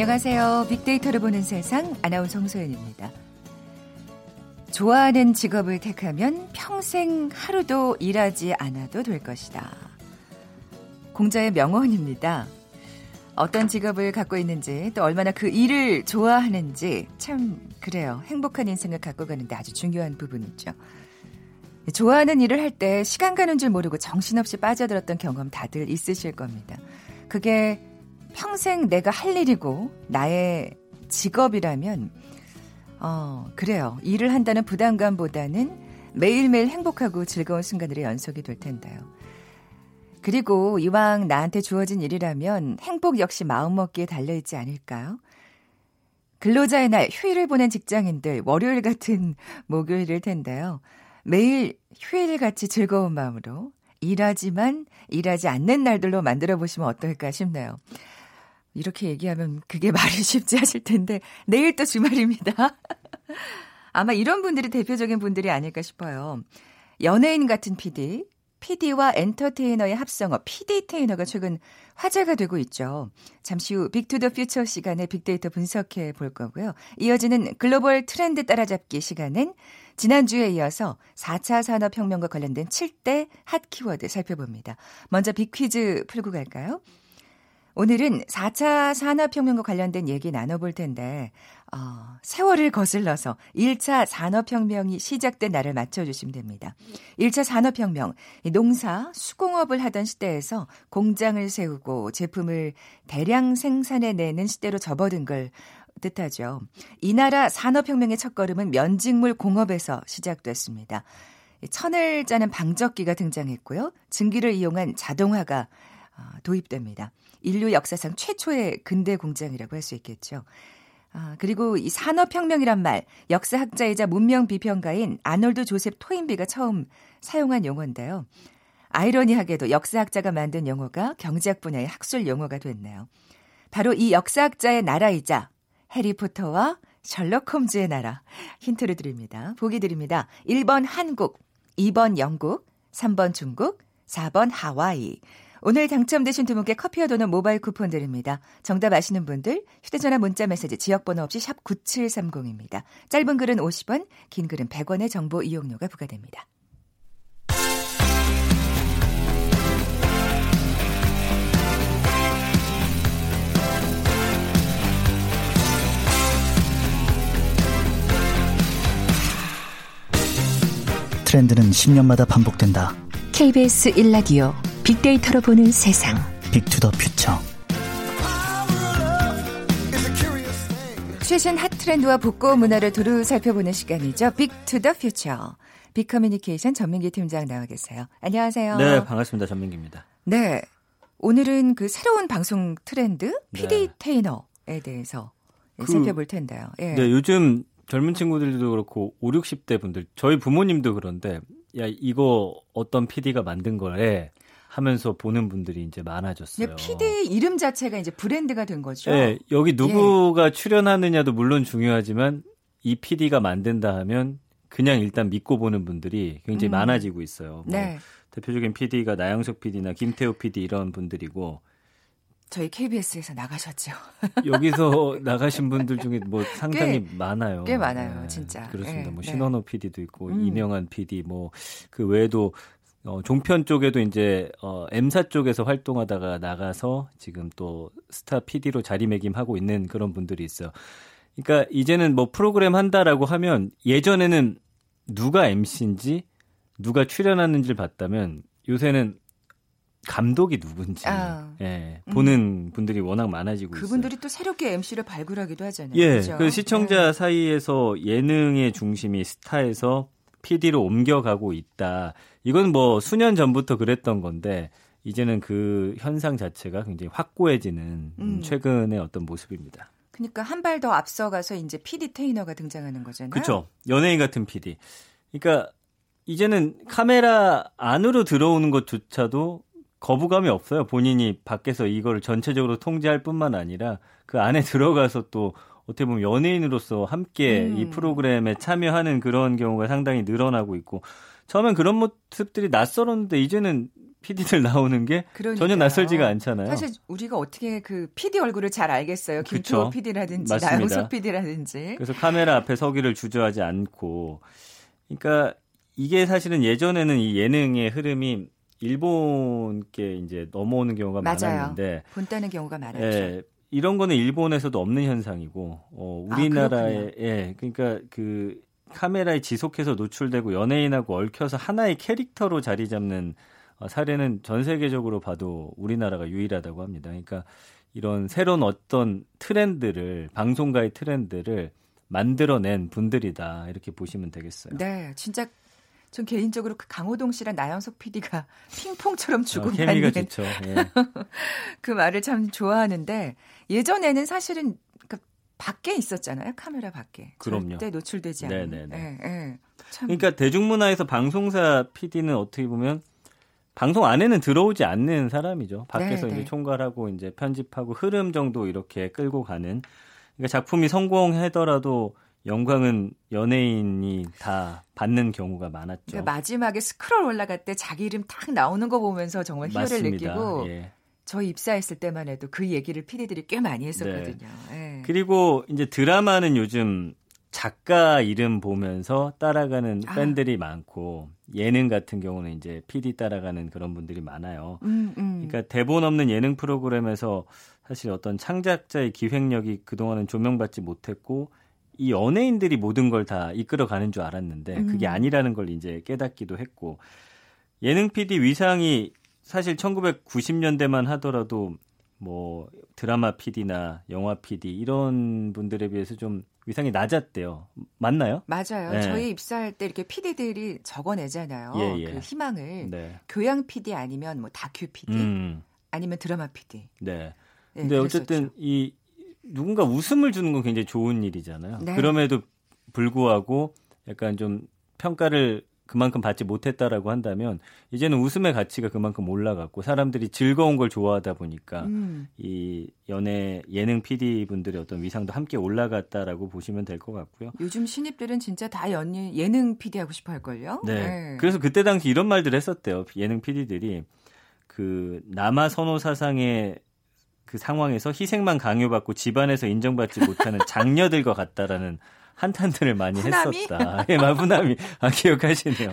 안녕하세요. 빅데이터를 보는 세상 아나운서 홍소연입니다. 좋아하는 직업을 택하면 평생 하루도 일하지 않아도 될 것이다. 공자의 명언입니다. 어떤 직업을 갖고 있는지 또 얼마나 그 일을 좋아하는지 참 그래요. 행복한 인생을 갖고 가는데 아주 중요한 부분이죠. 좋아하는 일을 할 때 시간 가는 줄 모르고 정신없이 빠져들었던 경험 다들 있으실 겁니다. 그게 평생 내가 할 일이고 나의 직업이라면 어, 그래요. 일을 한다는 부담감보다는 매일매일 행복하고 즐거운 순간들의 연속이 될 텐데요. 그리고 이왕 나한테 주어진 일이라면 행복 역시 마음먹기에 달려있지 않을까요? 근로자의 날 휴일을 보낸 직장인들 월요일 같은 목요일일 텐데요. 매일 휴일 같이 즐거운 마음으로 일하지만 일하지 않는 날들로 만들어 보시면 어떨까 싶네요. 이렇게 얘기하면 그게 말이 쉽지 하실 텐데 내일 또 주말입니다. 아마 이런 분들이 대표적인 분들이 아닐까 싶어요. 연예인 같은 PD, PD와 엔터테이너의 합성어 PD테이너가 최근 화제가 되고 있죠. 잠시 후 빅투더 퓨처 시간에 빅데이터 분석해 볼 거고요. 이어지는 글로벌 트렌드 따라잡기 시간은 지난주에 이어서 4차 산업혁명과 관련된 7대 핫 키워드 살펴봅니다. 먼저 빅퀴즈 풀고 갈까요? 오늘은 4차 산업혁명과 관련된 얘기 나눠볼 텐데, 어, 세월을 거슬러서 1차 산업혁명이 시작된 날을 맞춰주시면 됩니다. 1차 산업혁명, 농사, 수공업을 하던 시대에서 공장을 세우고 제품을 대량 생산해내는 시대로 접어든 걸 뜻하죠. 이 나라 산업혁명의 첫걸음은 면직물 공업에서 시작됐습니다. 천을 짜는 방적기가 등장했고요. 증기를 이용한 자동화가 어, 도입됩니다. 인류 역사상 최초의 근대 공장이라고 할 수 있겠죠. 아, 그리고 이 산업혁명이란 말, 역사학자이자 문명 비평가인 아놀드 조셉 토인비가 처음 사용한 용어인데요. 아이러니하게도 역사학자가 만든 용어가 경제학 분야의 학술 용어가 됐네요. 바로 이 역사학자의 나라이자 해리포터와 셜록 홈즈의 나라. 힌트를 드립니다. 보기 드립니다. 1번 한국, 2번 영국, 3번 중국, 4번 하와이. 오늘 당첨되신 두 분께 커피와 도넛 모바일 쿠폰 드립니다. 정답 아시는 분들 휴대전화 문자 메시지 지역번호 없이 샵 9730입니다. 짧은 글은 50원, 긴 글은 100원의 정보 이용료가 부과됩니다. 트렌드는 10년마다 반복된다. KBS 1라디오 빅데이터로 보는 세상. Big to the Future. 최신 핫 트렌드와 복고 문화를 두루 살펴보는 시간이죠. Big to the Future. 빅커뮤니케이션 전민기 팀장 나와 계세요. 안녕하세요. 네, 반갑습니다. 전민기입니다. 네. 오늘은 그 새로운 방송 트렌드 PD 테이너에 대해서 그, 살펴볼 텐데요. 예. 네, 요즘 젊은 친구들도 그렇고 5, 60대 분들 저희 부모님도 그런데 야 이거 어떤 PD가 만든 거래 하면서 보는 분들이 이제 많아졌어요. PD 이름 자체가 이제 브랜드가 된 거죠. 네, 여기 누구가 예. 출연하느냐도 물론 중요하지만 이 PD가 만든다 하면 그냥 일단 믿고 보는 분들이 굉장히 음. 많아지고 있어요. 뭐 네. 대표적인 PD가 나영석 PD나 김태호 PD 이런 분들이고 저희 KBS에서 나가셨죠. 여기서 나가신 분들 중에 뭐 상당히 꽤, 많아요. 꽤 많아요, 네, 진짜. 그렇습니다. 네, 뭐 신원호 네. PD도 있고 음. 이명한 PD 뭐 그 외에도 어, 종편 쪽에도 이제 어, M사 쪽에서 활동하다가 나가서 지금 또 스타 PD로 자리매김하고 있는 그런 분들이 있어요. 그러니까 이제는 뭐 프로그램 한다라고 하면 예전에는 누가 MC인지 누가 출연하는지를 봤다면 요새는 감독이 누군지 아. 예, 보는 음. 분들이 워낙 많아지고 그분들이 있어요. 그분들이 또 새롭게 MC를 발굴하기도 하잖아요. 예, 그렇죠? 그 시청자 네. 사이에서 예능의 중심이 스타에서 PD로 옮겨가고 있다. 이건 뭐 수년 전부터 그랬던 건데 이제는 그 현상 자체가 굉장히 확고해지는 음. 최근의 어떤 모습입니다. 그러니까 한 발 더 앞서가서 이제 PD 테이너가 등장하는 거잖아요. 그렇죠. 연예인 같은 PD. 그러니까 이제는 카메라 안으로 들어오는 것조차도 거부감이 없어요. 본인이 밖에서 이걸 전체적으로 통제할 뿐만 아니라 그 안에 들어가서 또 어떻게 보면 연예인으로서 함께 음. 이 프로그램에 참여하는 그런 경우가 상당히 늘어나고 있고 처음엔 그런 모습들이 낯설었는데 이제는 PD들 나오는 게 그러니까요. 전혀 낯설지가 않잖아요. 사실 우리가 어떻게 그 PD 얼굴을 잘 알겠어요. 김투호 PD라든지 나영석 PD라든지. 그래서 카메라 앞에 서기를 주저하지 않고, 그러니까 이게 사실은 예전에는 이 예능의 흐름이 일본께 이제 넘어오는 경우가 맞아요. 많았는데 본따는 경우가 많았죠. 예, 이런 거는 일본에서도 없는 현상이고 어, 우리나라에 아, 예, 그러니까 그 카메라에 지속해서 노출되고 연예인하고 얽혀서 하나의 캐릭터로 자리 잡는 어, 사례는 전 세계적으로 봐도 우리나라가 유일하다고 합니다. 그러니까 이런 새로운 어떤 트렌드를 방송가의 트렌드를 만들어낸 분들이다 이렇게 보시면 되겠어요. 네, 진짜 전 개인적으로 그 강호동 씨랑 나영석 PD가 핑퐁처럼 주고받는 어, 케미가 좋죠. 예. 그 말을 참 좋아하는데 예전에는 사실은 그 밖에 있었잖아요. 카메라 밖에. 그럼요. 절대 노출되지 않는. 네네네. 예, 예. 그러니까 대중문화에서 방송사 PD는 어떻게 보면 방송 안에는 들어오지 않는 사람이죠. 밖에서 네네. 이제 총괄하고 이제 편집하고 흐름 정도 이렇게 끌고 가는. 그러니까 작품이 성공하더라도 영광은 연예인이 다 받는 경우가 많았죠. 그러니까 마지막에 스크롤 올라갈 때 자기 이름 탁 나오는 거 보면서 정말 희열을 맞습니다. 느끼고 예. 저 입사했을 때만 해도 그 얘기를 피디들이 꽤 많이 했었거든요. 네. 예. 그리고 이제 드라마는 요즘 작가 이름 보면서 따라가는 아. 팬들이 많고 예능 같은 경우는 이제 PD 따라가는 그런 분들이 많아요. 음, 음. 그러니까 대본 없는 예능 프로그램에서 사실 어떤 창작자의 기획력이 그동안은 조명받지 못했고 이 연예인들이 모든 걸 다 이끌어가는 줄 알았는데 그게 음. 아니라는 걸 이제 깨닫기도 했고 예능 PD 위상이 사실 1990년대만 하더라도 뭐 드라마 PD나 영화 PD 이런 분들에 비해서 좀 위상이 낮았대요. 맞나요? 맞아요. 네. 저희 입사할 때 이렇게 PD들이 적어내잖아요. 예, 예. 그 희망을 네. 교양 PD 아니면 뭐 다큐 PD 음. 아니면 드라마 PD. 네. 네 근데 어쨌든 이 누군가 웃음을 주는 건 굉장히 좋은 일이잖아요. 네. 그럼에도 불구하고 약간 좀 평가를 그만큼 받지 못했다라고 한다면 이제는 웃음의 가치가 그만큼 올라갔고 사람들이 즐거운 걸 좋아하다 보니까 음. 이 연예 예능 PD 분들의 어떤 위상도 함께 올라갔다라고 보시면 될 것 같고요. 요즘 신입들은 진짜 다 연예 예능 PD 하고 싶어 할 걸요. 네. 네. 그래서 그때 당시 이런 말들 했었대요. 예능 PD들이 그 남아 선호 사상의 그 상황에서 희생만 강요받고 집안에서 인정받지 못하는 장녀들과 같다라는 한탄들을 많이 후남이? 했었다. 예, 마부남이 아 기억하시네요.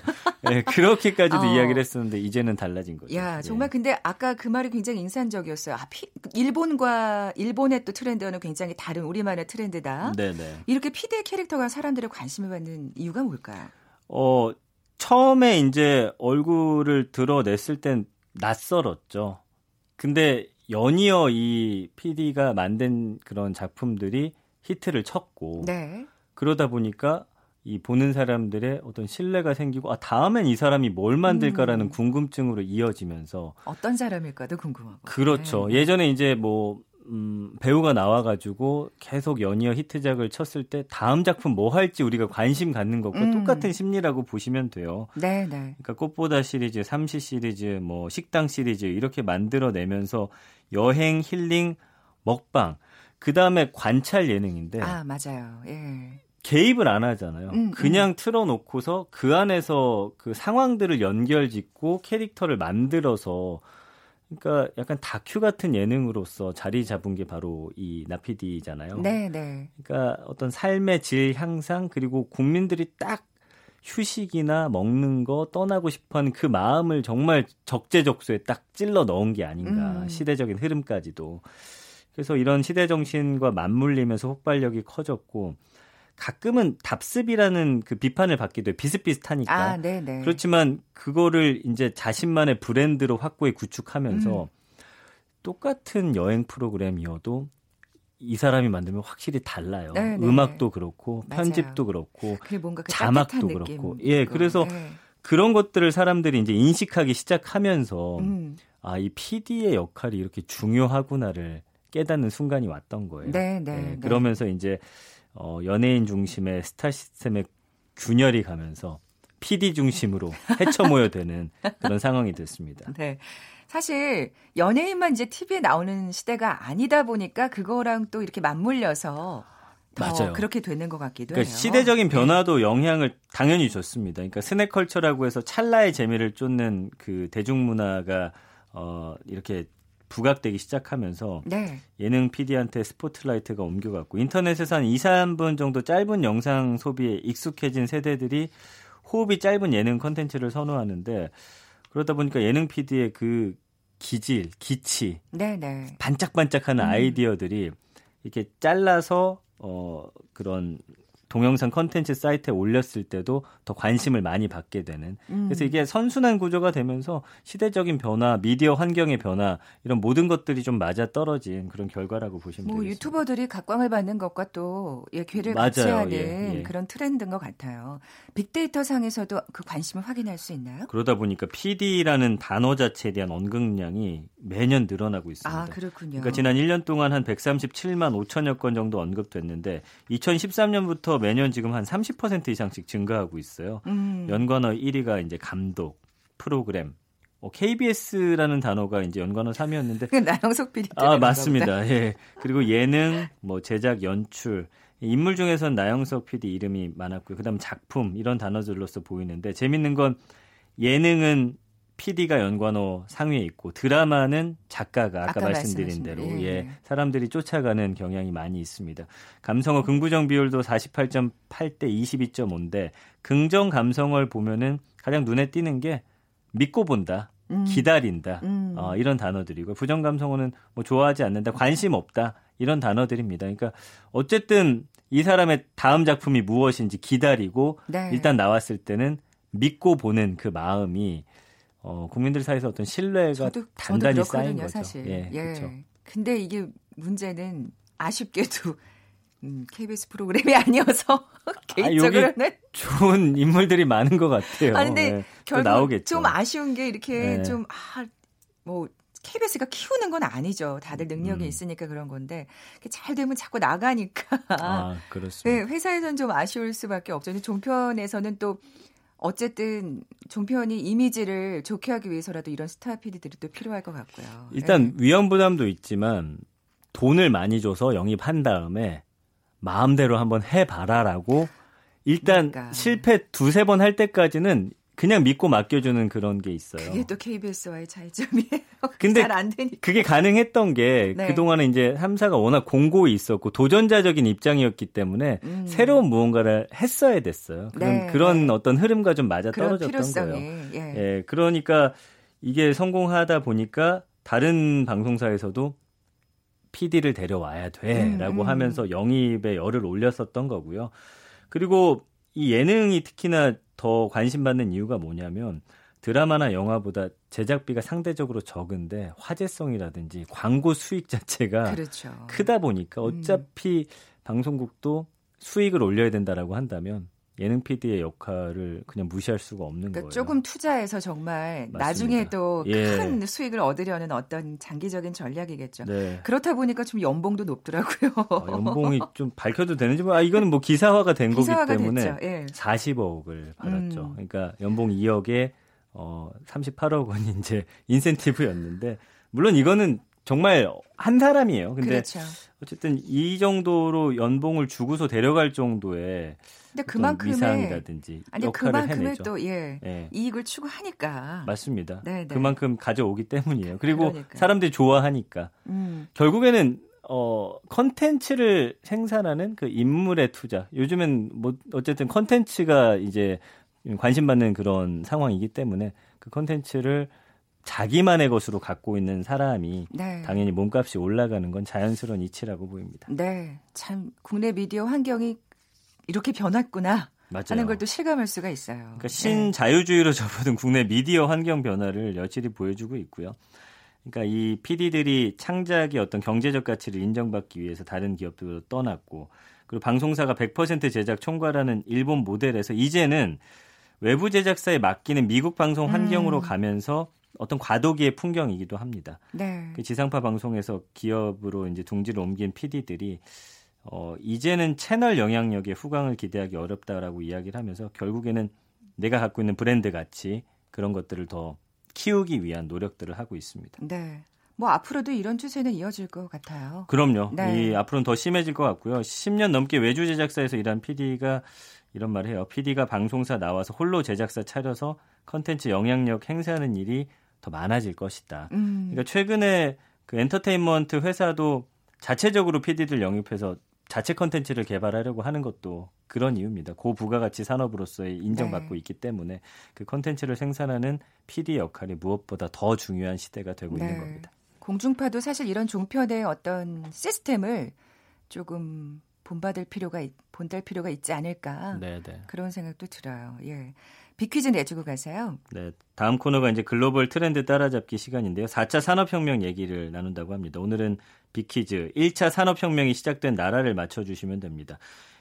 예, 그렇게까지도 어. 이야기를 했었는데 이제는 달라진 거죠. 야, 정말 예. 근데 아까 그 말이 굉장히 인상적이었어요. 아, 피, 일본과 일본의 또 트렌드와는 굉장히 다른 우리만의 트렌드다. 네네. 이렇게 피디의 캐릭터가 사람들의 관심을 받는 이유가 뭘까요? 어, 처음에 이제 얼굴을 드러냈을 땐 낯설었죠. 근데 연이어 이 PD가 만든 그런 작품들이 히트를 쳤고 네. 그러다 보니까 이 보는 사람들의 어떤 신뢰가 생기고 아 다음엔 이 사람이 뭘 만들까라는 음. 궁금증으로 이어지면서 어떤 사람일까도 궁금하고 그렇죠. 네. 예전에 이제 뭐 음, 배우가 나와가지고 계속 연이어 히트작을 쳤을 때 다음 작품 뭐 할지 우리가 관심 갖는 것과 음. 똑같은 심리라고 보시면 돼요. 네, 네. 그러니까 꽃보다 시리즈, 삼시 시리즈, 뭐 식당 시리즈 이렇게 만들어내면서 여행, 힐링, 먹방, 그 다음에 관찰 예능인데. 아, 맞아요. 예. 개입을 안 하잖아요. 음, 음. 그냥 음. 틀어놓고서 그 안에서 그 상황들을 연결 짓고 캐릭터를 만들어서 그러니까 약간 다큐 같은 예능으로서 자리 잡은 게 바로 이 나피디잖아요. 네, 네. 그러니까 어떤 삶의 질 향상 그리고 국민들이 딱 휴식이나 먹는 거 떠나고 싶어하는 그 마음을 정말 적재적소에 딱 찔러 넣은 게 아닌가 음. 시대적인 흐름까지도 그래서 이런 시대 정신과 맞물리면서 폭발력이 커졌고 가끔은 답습이라는 그 비판을 받기도 해요. 비슷비슷하니까. 아, 네네. 그렇지만 그거를 이제 자신만의 브랜드로 확고히 구축하면서 음. 똑같은 여행 프로그램이어도 이 사람이 만들면 확실히 달라요. 네네. 네. 음악도 그렇고 편집도 맞아요. 그렇고 그 자막도 그렇고. 예, 그래서 네. 그런 것들을 사람들이 이제 인식하기 시작하면서 음. 아, 이 PD의 역할이 이렇게 중요하구나를 깨닫는 순간이 왔던 거예요. 네, 네. 예, 네. 그러면서 이제 어, 연예인 중심의 스타 시스템의 균열이 가면서 PD 중심으로 헤쳐 모여되는 그런 상황이 됐습니다. 네. 사실 연예인만 이제 TV에 나오는 시대가 아니다 보니까 그거랑 또 이렇게 맞물려서 더 맞아요. 그렇게 되는 것 같기도 그러니까 해요. 시대적인 네. 변화도 영향을 당연히 줬습니다. 그러니까 스낵컬처라고 해서 찰나의 재미를 쫓는 그 대중문화가 어 이렇게 부각되기 시작하면서 네. 예능 PD한테 스포트라이트가 옮겨갔고 인터넷에서 한 2, 3분 정도 짧은 영상 소비에 익숙해진 세대들이 호흡이 짧은 예능 컨텐츠를 선호하는데 그러다 보니까 예능 PD의 그 기질, 기치, 네, 네. 반짝반짝하는 음. 아이디어들이 이렇게 잘라서 어 그런 동영상 컨텐츠 사이트에 올렸을 때도 더 관심을 많이 받게 되는 음. 그래서 이게 선순환 구조가 되면서 시대적인 변화, 미디어 환경의 변화 이런 모든 것들이 좀 맞아 떨어진 그런 결과라고 보시면 뭐 되겠습니다. 유튜버들이 각광을 받는 것과 또 예, 귀를 맞아요. 같이 하는 예, 예. 그런 트렌드인 것 같아요. 빅데이터 상에서도 그 관심을 확인할 수 있나요? 그러다 보니까 PD라는 단어 자체에 대한 언급량이 매년 늘어나고 있습니다. 아, 그렇군요. 그러니까 지난 1년 동안 한 137만 5천여 건 정도 언급됐는데 2013년부터 매년 지금 한 30% 이상씩 증가하고 있어요. 음. 연관어 1위가 이제 감독, 프로그램, 어, KBS라는 단어가 이제 연관어 3위였는데 그 나영석 PD 아 맞습니다. 예. 그리고 예능, 뭐 제작, 연출 인물 중에선 나영석 PD 이름이 많았고요. 그다음 작품 이런 단어들로서 보이는데 재밌는 건 예능은 PD가 연관어 상위에 있고 드라마는 작가가 아까, 아까 말씀드린 대로 대로, 예. 예, 사람들이 쫓아가는 경향이 많이 있습니다. 감성어 긍부정 비율도 48.8대 22.5인데 긍정 감성어를 보면은 가장 눈에 띄는 게 믿고 본다. 음. 기다린다. 음. 어, 이런 단어들이고 부정 감성어는 뭐 좋아하지 않는다, 관심 없다 이런 단어들입니다. 그러니까 어쨌든 이 사람의 다음 작품이 무엇인지 기다리고 네. 일단 나왔을 때는 믿고 보는 그 마음이 어, 국민들 사이에서 어떤 신뢰가 저도 단단히 저도 쌓인 거죠. 사실. 예, 예. 그렇죠. 근데 이게 문제는 아쉽게도 음, KBS 프로그램이 아니어서 개인적으로는 좋은 인물들이 많은 것 같아요. 아 근데 예, 또 결국 나오겠죠. 좀 아쉬운 게 이렇게 네. 좀아뭐 KBS가 키우는 건 아니죠. 다들 능력이 음. 있으니까 그런 건데 잘 되면 자꾸 나가니까 아, 네, 그렇습니다. 회사에서는 좀 아쉬울 수밖에 없죠. 종편에서는 또 어쨌든 종편이 이미지를 좋게 하기 위해서라도 이런 스타 PD들이 또 필요할 것 같고요. 일단 네. 위험 부담도 있지만 돈을 많이 줘서 영입한 다음에 마음대로 한번 해봐라라고 일단 그러니까. 실패 두세 번 할 때까지는 그냥 믿고 맡겨주는 그런 게 있어요. 그게 또 KBS와의 차이점이에요. 근데 잘 안 되니까. 그게 가능했던 게 네. 그동안에 이제 3사가 워낙 공고히 있었고 도전자적인 입장이었기 때문에 음. 새로운 무언가를 했어야 됐어요. 그런, 네, 그런 네. 어떤 흐름과 좀 맞아 떨어졌던 거예요. 예. 예, 그러니까 이게 성공하다 보니까 다른 방송사에서도 PD를 데려와야 돼라고 음, 음. 하면서 영입에 열을 올렸었던 거고요. 그리고 이 예능이 특히나 더 관심 받는 이유가 뭐냐면 드라마나 영화보다 제작비가 상대적으로 적은데 화제성이라든지 광고 수익 자체가 그렇죠. 크다 보니까 음. 어차피 방송국도 수익을 올려야 된다라고 한다면 예능 PD의 역할을 그냥 무시할 수가 없는 그러니까 거예요. 조금 투자해서 정말 맞습니다. 나중에도 예. 큰 수익을 얻으려는 어떤 장기적인 전략이겠죠. 네. 그렇다 보니까 좀 연봉도 높더라고요. 아, 연봉이 좀 밝혀도 되는지 뭐 아, 이거는 뭐 기사화가 된 거기 기사화가 때문에 됐죠. 예. 40억을 받았죠. 음. 그러니까 연봉 2억에 어 38억 원이 이제 인센티브였는데 물론 이거는 정말 한 사람이에요. 근데 그렇죠. 어쨌든 이 정도로 연봉을 주고서 데려갈 정도의 근데 그만큼의 위상이라든지 아니 그만큼의 해내죠. 또 예. 예. 이익을 추구하니까. 맞습니다. 네, 네. 그만큼 가져오기 때문이에요. 그리고 그러니까요. 사람들이 좋아하니까 음. 결국에는 어 컨텐츠를 생산하는 그 인물의 투자. 요즘엔 뭐 어쨌든 컨텐츠가 이제 관심 받는 그런 상황이기 때문에 그 컨텐츠를 자기만의 것으로 갖고 있는 사람이 네. 당연히 몸값이 올라가는 건 자연스러운 이치라고 보입니다. 네. 참 국내 미디어 환경이 이렇게 변했구나 맞아요. 하는 걸 또 실감할 수가 있어요. 그러니까 네. 신자유주의로 접어든 국내 미디어 환경 변화를 여실히 보여주고 있고요. 그러니까 이 PD들이 창작의 어떤 경제적 가치를 인정받기 위해서 다른 기업들로 떠났고 그리고 방송사가 100% 제작 총괄하는 일본 모델에서 이제는 외부 제작사에 맡기는 미국 방송 환경으로 음. 가면서 어떤 과도기의 풍경이기도 합니다. 네. 그 지상파 방송에서 기업으로 이제 둥지를 옮긴 PD들이 어, 이제는 채널 영향력에 후광을 기대하기 어렵다라고 이야기를 하면서 결국에는 내가 갖고 있는 브랜드 가치 그런 것들을 더 키우기 위한 노력들을 하고 있습니다. 네. 뭐 앞으로도 이런 추세는 이어질 것 같아요. 그럼요. 네. 이 앞으로는 더 심해질 것 같고요. 10년 넘게 외주 제작사에서 일한 PD가 이런 말을 해요. PD가 방송사 나와서 홀로 제작사 차려서 컨텐츠 영향력 행사하는 일이 더 많아질 것이다. 음. 그러니까 최근에 그 엔터테인먼트 회사도 자체적으로 PD들 영입해서 자체 컨텐츠를 개발하려고 하는 것도 그런 이유입니다. 고부가가치 산업으로서의 인정받고 네. 있기 때문에 그 컨텐츠를 생산하는 PD 역할이 무엇보다 더 중요한 시대가 되고 네. 있는 겁니다. 공중파도 사실 이런 종편의 어떤 시스템을 조금 본받을 필요가 있- 본달 필요가 있지 않을까 네, 네. 그런 생각도 들어요. 예. 빅퀴즈 내주고 가세요. 네, 다음 코너가 이제 글로벌 트렌드 따라잡기 시간인데요. 4차 산업혁명 얘기를 나눈다고 합니다. 오늘은 빅퀴즈 1차 산업혁명이 시작된 나라를 맞춰주시면 됩니다.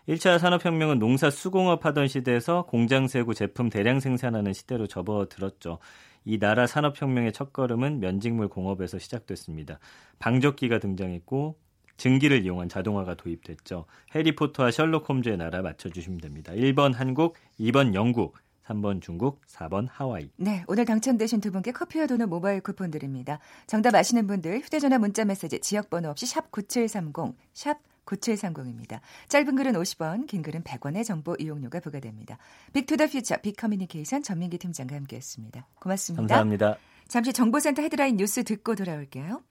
1차 산업혁명은 농사 수공업 하던 시대에서 공장 세우고 제품 대량 생산하는 시대로 접어들었죠. 이 나라 산업혁명의 첫걸음은 면직물 공업에서 시작됐습니다. 방적기가 등장했고 증기를 이용한 자동화가 도입됐죠. 해리포터와 셜록 홈즈의 나라 맞춰주시면 됩니다. 1번 한국, 2번 영국, 3번 중국, 4번 하와이. 네, 오늘 당첨되신 두 분께 커피와 도넛 모바일 쿠폰 드립니다. 정답 아시는 분들 휴대전화 문자 메시지 지역번호 없이 샵 9730, 샵 9730입니다. 짧은 글은 50원, 긴 글은 100원의 정보 이용료가 부과됩니다. 빅투더퓨처 빅커뮤니케이션 전민기 팀장과 함께했습니다. 고맙습니다. 감사합니다. 잠시 정보센터 헤드라인 뉴스 듣고 돌아올게요.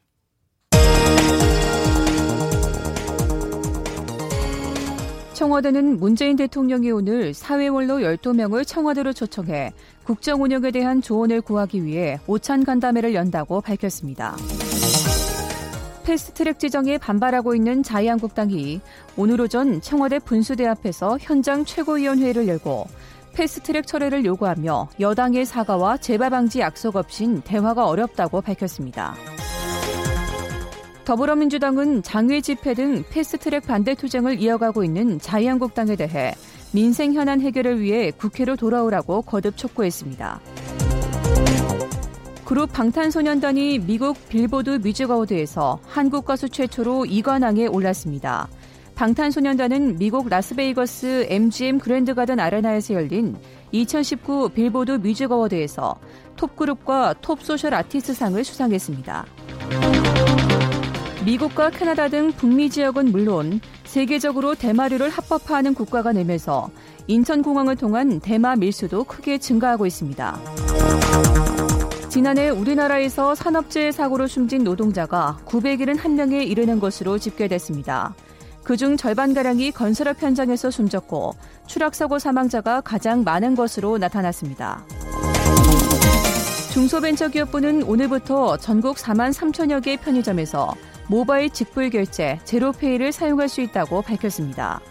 청와대는 문재인 대통령이 오늘 사회원로 12명을 청와대로 초청해 국정 운영에 대한 조언을 구하기 위해 오찬 간담회를 연다고 밝혔습니다. 패스트트랙 지정에 반발하고 있는 자유한국당이 오늘 오전 청와대 분수대 앞에서 현장 최고위원회를 열고 패스트트랙 철회를 요구하며 여당의 사과와 재발 방지 약속 없인 대화가 어렵다고 밝혔습니다. 더불어민주당은 장외 집회 등 패스트트랙 반대 투쟁을 이어가고 있는 자유한국당에 대해 민생 현안 해결을 위해 국회로 돌아오라고 거듭 촉구했습니다. 그룹 방탄소년단이 미국 빌보드 뮤직 어워드에서 한국 가수 최초로 2관왕에 올랐습니다. 방탄소년단은 미국 라스베이거스 MGM 그랜드 가든 아레나에서 열린 2019 빌보드 뮤직 어워드에서 톱그룹과 톱 소셜 아티스트상을 수상했습니다. 미국과 캐나다 등 북미 지역은 물론 세계적으로 대마류를 합법화하는 국가가 늘면서 인천공항을 통한 대마 밀수도 크게 증가하고 있습니다. 지난해 우리나라에서 산업재해 사고로 숨진 노동자가 971명에 이르는 것으로 집계됐습니다. 그중 절반가량이 건설업 현장에서 숨졌고 추락사고 사망자가 가장 많은 것으로 나타났습니다. 중소벤처기업부는 오늘부터 전국 4만 3천여 개 편의점에서 모바일 직불 결제 제로페이를 사용할 수 있다고 밝혔습니다.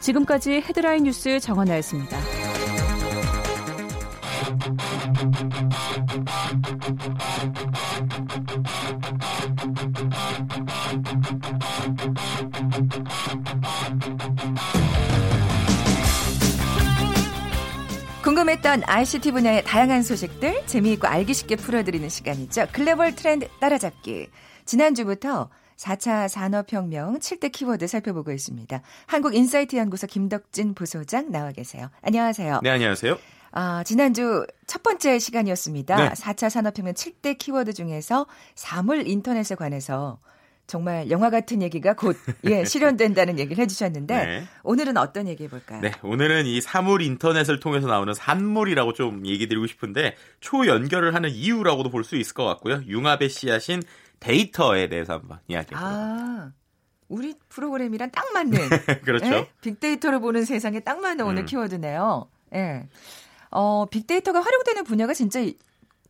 지금까지 헤드라인 뉴스 정원나였습니다. 궁금했던 ICT 분야의 다양한 소식들 재미있고 알기 쉽게 풀어드리는 시간이죠. 글로벌 트렌드 따라잡기. 지난주부터 4차 산업혁명 7대 키워드 살펴보고 있습니다. 한국인사이트 연구소 김덕진 부소장 나와 계세요. 안녕하세요. 네, 안녕하세요. 아, 지난주 첫 번째 시간이었습니다. 네. 4차 산업혁명 7대 키워드 중에서 사물 인터넷에 관해서 정말 영화 같은 얘기가 곧 예, 실현된다는 얘기를 해주셨는데 네. 오늘은 어떤 얘기 해볼까요? 네, 오늘은 이 사물 인터넷을 통해서 나오는 산물이라고 좀 얘기 드리고 싶은데 초연결을 하는 이유라고도 볼 수 있을 것 같고요. 융합의 씨앗인 데이터에 대해서 한번 이야기해보도록 아, 우리 프로그램이랑 딱 맞는. 그렇죠. 예? 빅데이터를 보는 세상에 딱 맞는 오늘 음. 키워드네요. 예. 어, 빅데이터가 활용되는 분야가 진짜 이-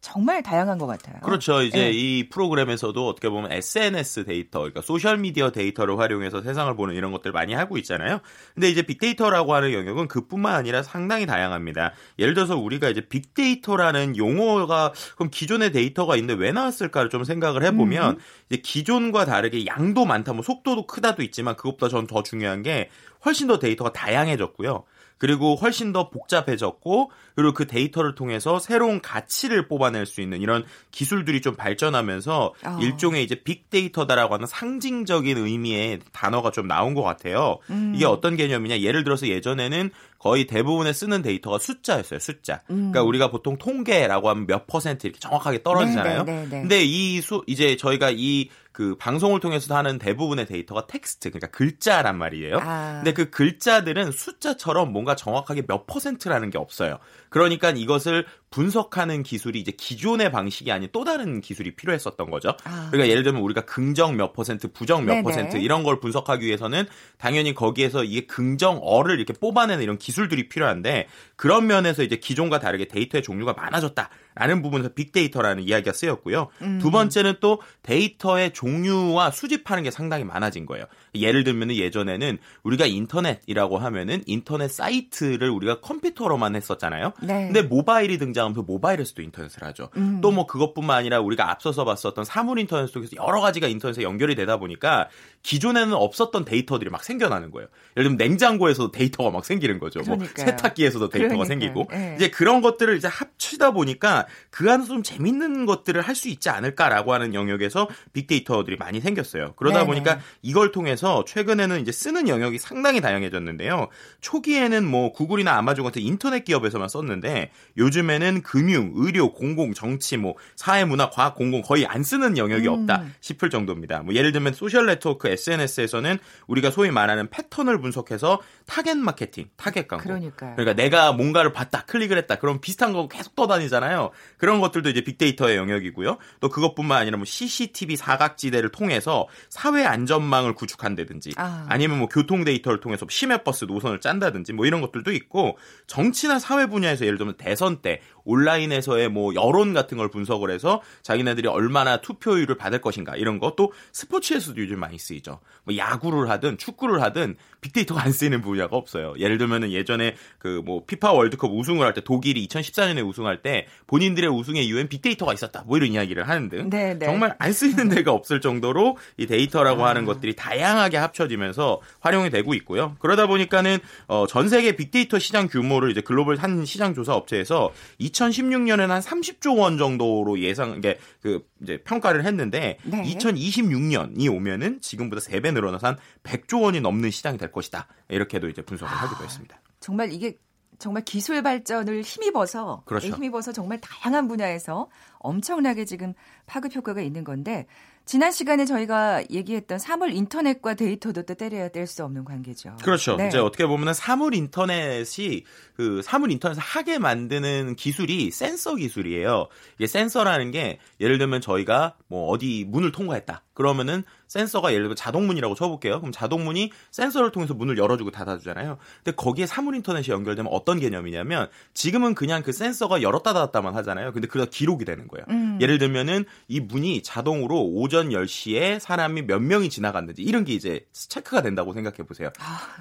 정말 다양한 것 같아요. 그렇죠. 이제 예. 이 프로그램에서도 어떻게 보면 SNS 데이터, 그러니까 소셜 미디어 데이터를 활용해서 세상을 보는 이런 것들 많이 하고 있잖아요. 근데 이제 빅데이터라고 하는 영역은 그뿐만 아니라 상당히 다양합니다. 예를 들어서 우리가 이제 빅데이터라는 용어가 그럼 기존의 데이터가 있는데 왜 나왔을까를 좀 생각을 해보면 이제 기존과 다르게 양도 많다, 뭐 속도도 크다도 있지만 그것보다 전 더 중요한 게 훨씬 더 데이터가 다양해졌고요. 그리고 훨씬 더 복잡해졌고 그리고 그 데이터를 통해서 새로운 가치를 뽑아낼 수 있는 이런 기술들이 좀 발전하면서 어. 일종의 이제 빅데이터다라고 하는 상징적인 의미의 단어가 좀 나온 것 같아요. 음. 이게 어떤 개념이냐? 예를 들어서 예전에는 거의 대부분에 쓰는 데이터가 숫자였어요. 숫자. 그러니까 우리가 보통 통계라고 하면 몇 퍼센트 이렇게 정확하게 떨어지잖아요. 네, 네, 네, 네. 근데 이 수 이제 저희가 이그 방송을 통해서 하는 대부분의 데이터가 텍스트, 그러니까 글자란 말이에요. 아. 근데 그 글자들은 숫자처럼 뭔가 정확하게 몇 퍼센트라는 게 없어요. 그러니까 이것을 분석하는 기술이 이제 기존의 방식이 아닌 또 다른 기술이 필요했었던 거죠. 아. 그러니까 예를 들면 우리가 긍정 몇 퍼센트, 부정 몇 네네. 퍼센트 이런 걸 분석하기 위해서는 당연히 거기에서 이게 긍정어를 이렇게 뽑아내는 이런 기술들이 필요한데 그런 면에서 이제 기존과 다르게 데이터의 종류가 많아졌다 라는 부분에서 빅데이터라는 이야기가 쓰였고요. 음. 두 번째는 또 데이터의 종류와 수집하는 게 상당히 많아진 거예요. 예를 들면 예전에는 우리가 인터넷이라고 하면은 인터넷 사이트를 우리가 컴퓨터로만 했었잖아요. 네. 근데 모바일이 등장하면서 모바일에서도 인터넷을 하죠. 음. 또뭐 그것뿐만 아니라 우리가 앞서서 봤었던 사물 인터넷 속에서 여러 가지가 인터넷에 연결이 되다 보니까 기존에는 없었던 데이터들이 막 생겨나는 거예요. 예를 들면 냉장고에서도 데이터가 막 생기는 거죠. 뭐 그러니까요. 세탁기에서도 데이터가 그러니까요. 생기고 예. 이제 그런 것들을 이제 합치다 보니까 그 안에서 좀 재밌는 것들을 할 수 있지 않을까라고 하는 영역에서 빅데이터들이 많이 생겼어요. 그러다 네네. 보니까 이걸 통해서 최근에는 이제 쓰는 영역이 상당히 다양해졌는데요. 초기에는 뭐 구글이나 아마존 같은 인터넷 기업에서만 썼는데 요즘에는 금융, 의료, 공공, 정치, 뭐 사회, 문화, 과학, 공공 거의 안 쓰는 영역이 음. 없다 싶을 정도입니다. 뭐 예를 들면 소셜 네트워크 SNS에서는 우리가 소위 말하는 패턴을 분석해서 타겟 마케팅, 타겟 광고. 그러니까요. 그러니까 내가 뭔가를 봤다, 클릭을 했다. 그럼 비슷한 거 계속 떠다니잖아요. 그런 것들도 이제 빅데이터의 영역이고요. 또 그것뿐만 아니라 뭐 CCTV 사각지대를 통해서 사회 안전망을 구축한다든지 아. 아니면 뭐 교통 데이터를 통해서 심야 버스 노선을 짠다든지 뭐 이런 것들도 있고 정치나 사회 분야에서 예를 들면 대선 때 온라인에서의 뭐 여론 같은 걸 분석을 해서 자기네들이 얼마나 투표율을 받을 것인가 이런 것도 스포츠에서도 요즘 많이 쓰이죠. 뭐 야구를 하든 축구를 하든 빅데이터가 안 쓰이는 분야가 없어요. 예를 들면은 예전에 그 뭐 피파 월드컵 우승을 할 때 독일이 2014년에 우승할 때 본인들의 우승의 이유엔 빅데이터가 있었다. 뭐 이런 이야기를 하는 등 네, 네. 정말 안 쓰이는 데가 없을 정도로 이 데이터라고 하는 것들이 다양하게 합쳐지면서 활용이 되고 있고요. 그러다 보니까는 어, 전 세계 빅데이터 시장 규모를 이제 글로벌 한 시장 조사 업체에서 2016년에는 한 30조 원 정도로 예상 이게 그 이제 평가를 했는데 네. 2026년이 오면은 지금보다 3배 늘어나서 한 100조 원이 넘는 시장이 될 것이다. 이렇게도 이제 분석을 아. 하기도 했습니다. 정말 이게 정말 기술 발전을 힘입어서 그렇죠. 예, 힘입어서 정말 다양한 분야에서 엄청나게 지금 파급 효과가 있는 건데 지난 시간에 저희가 얘기했던 사물 인터넷과 데이터도 또 때려야 뗄 수 없는 관계죠. 그렇죠. 네. 이제 어떻게 보면은 사물 인터넷이 그 사물 인터넷을 하게 만드는 기술이 센서 기술이에요. 이게 센서라는 게 예를 들면 저희가 뭐 어디 문을 통과했다. 그러면은 센서가 예를 들면 자동문이라고 쳐볼게요. 그럼 자동문이 센서를 통해서 문을 열어주고 닫아주잖아요. 근데 거기에 사물 인터넷이 연결되면 어떤 개념이냐면 지금은 그냥 그 센서가 열었다 닫았다만 하잖아요. 근데 그가 기록이 되는 거예요. 음. 예를 들면은 이 문이 자동으로 오전 10시에 사람이 몇 명이 지나갔는지 이런 게 이제 체크가 된다고 생각해 보세요.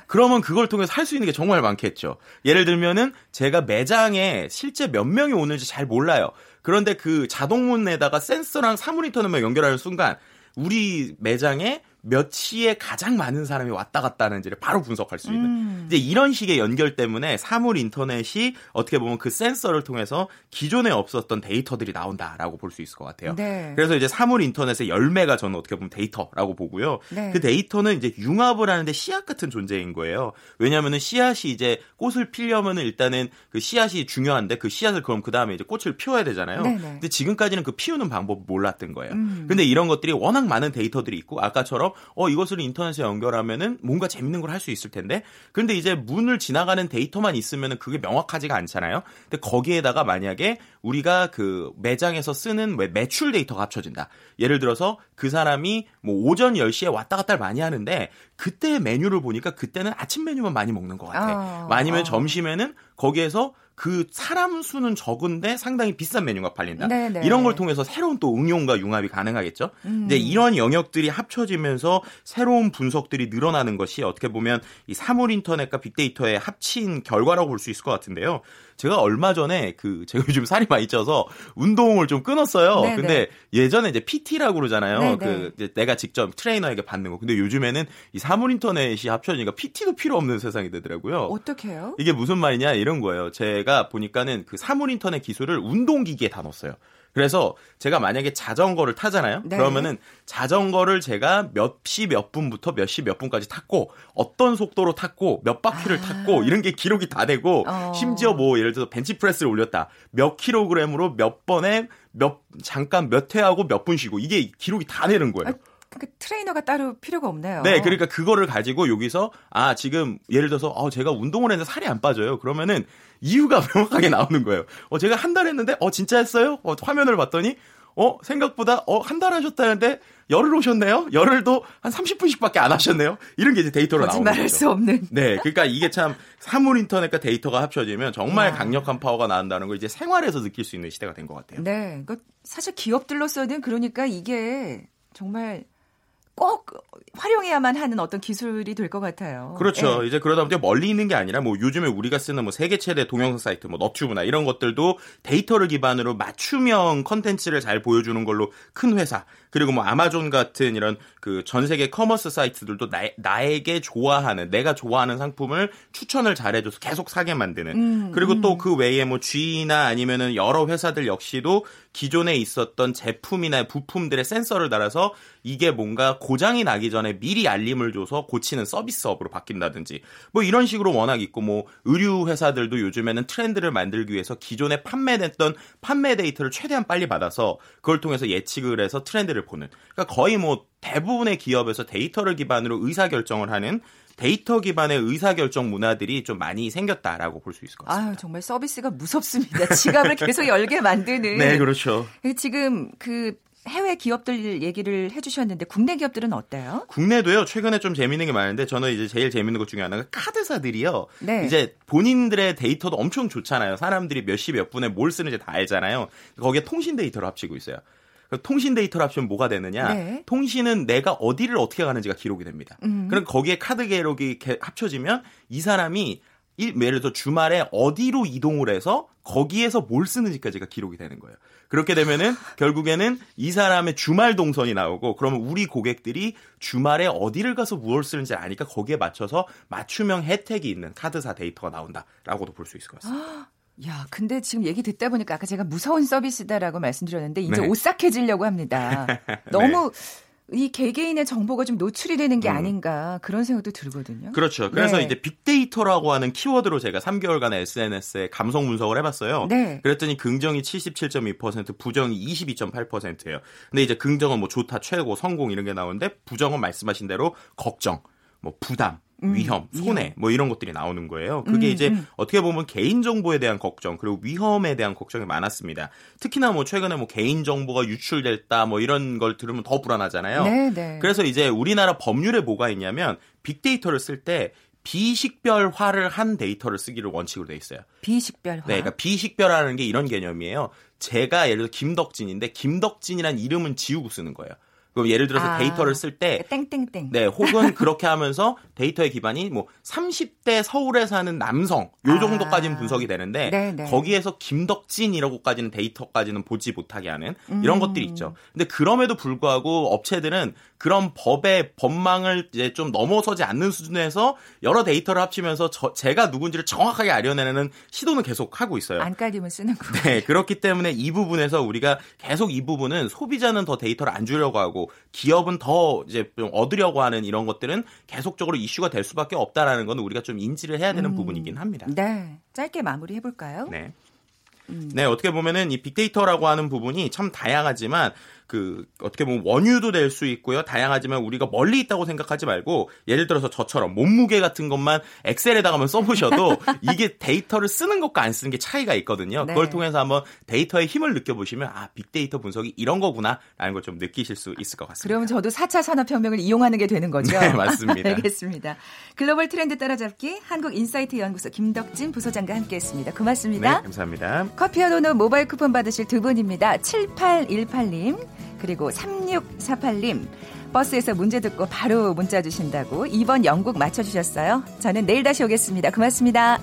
그러면 그걸 통해서 할 수 있는 게 정말 많겠죠. 예를 들면은 제가 매장에 실제 몇 명이 오는지 잘 몰라요. 그런데 그 자동문에다가 센서랑 사물 인터넷만 연결하는 순간 우리 매장에 몇 시에 가장 많은 사람이 왔다 갔다 하는지를 바로 분석할 수 있는 음. 이제 이런 식의 연결 때문에 사물 인터넷이 어떻게 보면 그 센서를 통해서 기존에 없었던 데이터들이 나온다라고 볼 수 있을 것 같아요. 네. 그래서 이제 사물 인터넷의 열매가 저는 어떻게 보면 데이터라고 보고요. 네. 그 데이터는 이제 융합을 하는데 씨앗 같은 존재인 거예요. 왜냐하면은 씨앗이 이제 꽃을 피려면은 일단은 그 씨앗이 중요한데 그 씨앗을 그럼 그 다음에 이제 꽃을 피워야 되잖아요. 네네. 근데 지금까지는 그 피우는 방법을 몰랐던 거예요. 음. 근데 이런 것들이 워낙 많은 데이터들이 있고 아까처럼 어 이것을 인터넷에 연결하면은 뭔가 재밌는 걸 할 수 있을 텐데 근데 이제 문을 지나가는 데이터만 있으면은 그게 명확하지가 않잖아요. 근데 거기에다가 만약에 우리가 그 매장에서 쓰는 매- 매출 데이터가 합쳐진다. 예를 들어서 그 사람이 뭐 오전 10시에 왔다 갔다를 많이 하는데 그때 메뉴를 보니까 그때는 아침 메뉴만 많이 먹는 것 같아. 아, 아니면 아. 점심에는 거기에서 그 사람 수는 적은데 상당히 비싼 메뉴가 팔린다. 네네. 이런 걸 통해서 새로운 또 응용과 융합이 가능하겠죠. 음. 이제 이런 영역들이 합쳐지면서 새로운 분석들이 늘어나는 것이 어떻게 보면 이 사물 인터넷과 빅데이터의 합친 결과라고 볼 수 있을 것 같은데요. 제가 얼마 전에 그 제가 요즘 살이 많이 쪄서 운동을 좀 끊었어요. 네네. 근데 예전에 이제 PT라고 그러잖아요. 네네. 그 이제 내가 직접 트레이너에게 받는 거. 근데 요즘에는 이 사물 인터넷이 합쳐지니까 PT도 필요 없는 세상이 되더라고요. 어떻게 해요? 이게 무슨 말이냐 이런 거예요. 제가 보니까는 그 사물 인터넷 기술을 운동 기기에 다 넣었어요. 그래서 제가 만약에 자전거를 타잖아요. 네. 그러면은 자전거를 제가 몇 시 몇 분부터 몇 시 몇 분까지 탔고 어떤 속도로 탔고 몇 바퀴를 아. 탔고 이런 게 기록이 다 되고 어. 심지어 뭐 예를 들어서 벤치프레스를 올렸다. 몇 킬로그램으로 몇 번에 몇 잠깐 몇 회하고 몇 분 쉬고 이게 기록이 다 되는 거예요. 아, 그러니까 트레이너가 따로 필요가 없네요. 네, 그러니까 그거를 가지고 여기서 아 지금 예를 들어서 어 제가 운동을 했는데 살이 안 빠져요. 그러면은 이유가 명확하게 나오는 거예요. 어 제가 한 달 했는데 어 진짜 했어요? 어 화면을 봤더니 어 생각보다 어 한 달 하셨다는데 열흘 오셨네요. 열흘도 한 30분씩밖에 안 하셨네요. 이런 게 이제 데이터로 나오는 거짓말할 거죠. 수 없는. 네, 그러니까 이게 참 사물 인터넷과 데이터가 합쳐지면 정말 야. 강력한 파워가 나온다는 걸 이제 생활에서 느낄 수 있는 시대가 된 것 같아요. 네, 그 사실 기업들로서는 그러니까 이게 정말 꼭 활용해야만 하는 어떤 기술이 될 것 같아요. 그렇죠. 예. 이제 그러다 보니 멀리 있는 게 아니라 뭐 요즘에 우리가 쓰는 뭐 세계 최대 동영상 사이트 뭐 너튜브나 이런 것들도 데이터를 기반으로 맞춤형 컨텐츠를 잘 보여주는 걸로 큰 회사 그리고 뭐 아마존 같은 이런 그 전 세계 커머스 사이트들도 나, 나에게 좋아하는 내가 좋아하는 상품을 추천을 잘해줘서 계속 사게 만드는. 음, 그리고 또그 외에 뭐 GE나 아니면은 여러 회사들 역시도 기존에 있었던 제품이나 부품들의 센서를 달아서 이게 뭔가 고장이 나기 전에 미리 알림을 줘서 고치는 서비스업으로 바뀐다든지 뭐 이런 식으로 워낙 있고 뭐 의류 회사들도 요즘에는 트렌드를 만들기 위해서 기존에 판매됐던 판매 데이터를 최대한 빨리 받아서 그걸 통해서 예측을 해서 트렌드를 보는. 그러니까 거의 뭐 대부분 의 기업에서 데이터를 기반으로 의사 결정을 하는 데이터 기반의 의사 결정 문화들이 좀 많이 생겼다라고 볼 수 있을 것 같습니다. 아유, 정말 서비스가 무섭습니다. 지갑을 계속 열게 만드는. 네, 그렇죠. 지금 그 해외 기업들 얘기를 해주셨는데 국내 기업들은 어때요? 국내도요 최근에 좀 재밌는 게 많은데 저는 이제 제일 재밌는 것 중에 하나가 카드사들이요 네. 이제 본인들의 데이터도 엄청 좋잖아요 사람들이 몇 시 몇 분에 뭘 쓰는지 다 알잖아요 거기에 통신 데이터를 합치고 있어요 그 통신 데이터를 합치면 뭐가 되느냐 네. 통신은 내가 어디를 어떻게 가는지가 기록이 됩니다 음. 그럼 거기에 카드 기록이 합쳐지면 이 사람이 일- 예를 들어 주말에 어디로 이동을 해서 거기에서 뭘 쓰는지까지가 기록이 되는 거예요. 그렇게 되면은 결국에는 이 사람의 주말 동선이 나오고 그러면 우리 고객들이 주말에 어디를 가서 무엇을 쓰는지 아니까 거기에 맞춰서 맞춤형 혜택이 있는 카드사 데이터가 나온다라고도 볼 수 있을 것 같습니다. 야, 근데 지금 얘기 듣다 보니까 아까 제가 무서운 서비스다라고 말씀드렸는데 이제 네. 오싹해지려고 합니다. 너무 이 개개인의 정보가 좀 노출이 되는 게 음. 아닌가 그런 생각도 들거든요. 그렇죠. 그래서 네. 이제 빅데이터라고 하는 키워드로 제가 3개월간의 SNS에 감성 분석을 해봤어요. 네. 그랬더니 긍정이 77.2%, 부정이 22.8%예요. 근데 이제 긍정은 뭐 좋다, 최고, 성공 이런 게 나오는데 부정은 말씀하신 대로 걱정, 뭐 부담, 음, 위험, 손해. 뭐 이런 것들이 나오는 거예요. 그게 음, 이제 음. 어떻게 보면 개인 정보에 대한 걱정 그리고 위험에 대한 걱정이 많았습니다. 특히나 뭐 최근에 뭐 개인 정보가 유출됐다 뭐 이런 걸 들으면 더 불안하잖아요. 네, 네. 그래서 이제 우리나라 법률에 뭐가 있냐면 빅데이터를 쓸 때 비식별화를 한 데이터를 쓰기를 원칙으로 돼 있어요. 비식별화. 네, 그러니까 비식별화라는 게 이런 개념이에요. 제가 예를 들어 김덕진인데 김덕진이란 이름은 지우고 쓰는 거예요. 그럼 예를 들어서 아. 데이터를 쓸 때 땡땡땡. 네, 혹은 그렇게 하면서 데이터의 기반이 뭐 30대 서울에 사는 남성 요 정도까지는 아. 분석이 되는데 네, 네. 거기에서 김덕진이라고까지는 데이터까지는 보지 못하게 하는 이런 음. 것들이 있죠. 근데 그럼에도 불구하고 업체들은 그런 법의 법망을 이제 좀 넘어서지 않는 수준에서 여러 데이터를 합치면서 저- 제가 누군지를 정확하게 알려내는 시도는 계속 하고 있어요. 안까지면 쓰는 거. 네, 그렇기 때문에 이 부분에서 우리가 계속 이 부분은 소비자는 더 데이터를 안 주려고 하고 기업은 더 이제 좀 얻으려고 하는 이런 것들은 계속적으로 이슈가 될 수밖에 없다라는 건 우리가 좀 인지를 해야 되는 음. 부분이긴 합니다. 네. 짧게 마무리 해 볼까요? 네. 음. 네, 어떻게 보면은 이 빅데이터라고 하는 부분이 참 다양하지만 그 어떻게 보면 원유도 될 수 있고요. 다양하지만 우리가 멀리 있다고 생각하지 말고 예를 들어서 저처럼 몸무게 같은 것만 엑셀에다가만 써보셔도 이게 데이터를 쓰는 것과 안 쓰는 게 차이가 있거든요. 네. 그걸 통해서 한번 데이터의 힘을 느껴보시면 아 빅데이터 분석이 이런 거구나라는 걸 좀 느끼실 수 있을 것 같습니다. 그러면 저도 4차 산업혁명을 이용하는 게 되는 거죠? 네, 맞습니다. 알겠습니다. 글로벌 트렌드 따라잡기 한국인사이트 연구소 김덕진 부소장과 함께했습니다. 고맙습니다. 네, 감사합니다. 커피와 도넛 모바일 쿠폰 받으실 두 분입니다. 7818님 그리고 3648님 버스에서 문제 듣고 바로 문자 주신다고 2번 영국 맞춰주셨어요. 저는 내일 다시 오겠습니다. 고맙습니다.